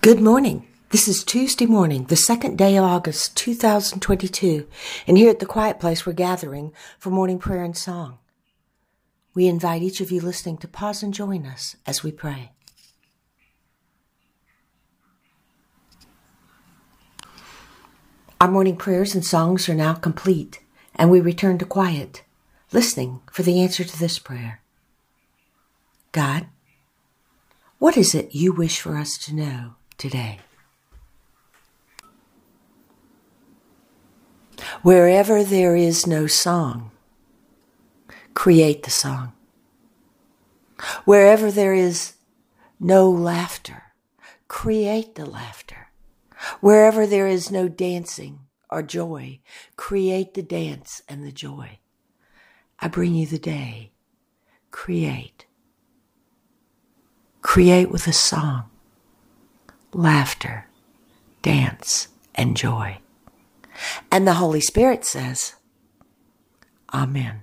Good morning. This is Tuesday morning, the second day of August 2022, and here at the Quiet Place we're gathering for morning prayer and song. We invite each of you listening to pause and join us as we pray. Our morning prayers and songs are now complete, and we return to quiet, listening for the answer to this prayer. God, what is it you wish for us to know today? Wherever there is no song, create the song. Wherever there is no laughter, create the laughter. Wherever there is no dancing or joy, create the dance and the joy. I bring you the day. Create. Create with a song, laughter, dance, and joy. And the Holy Spirit says, Amen.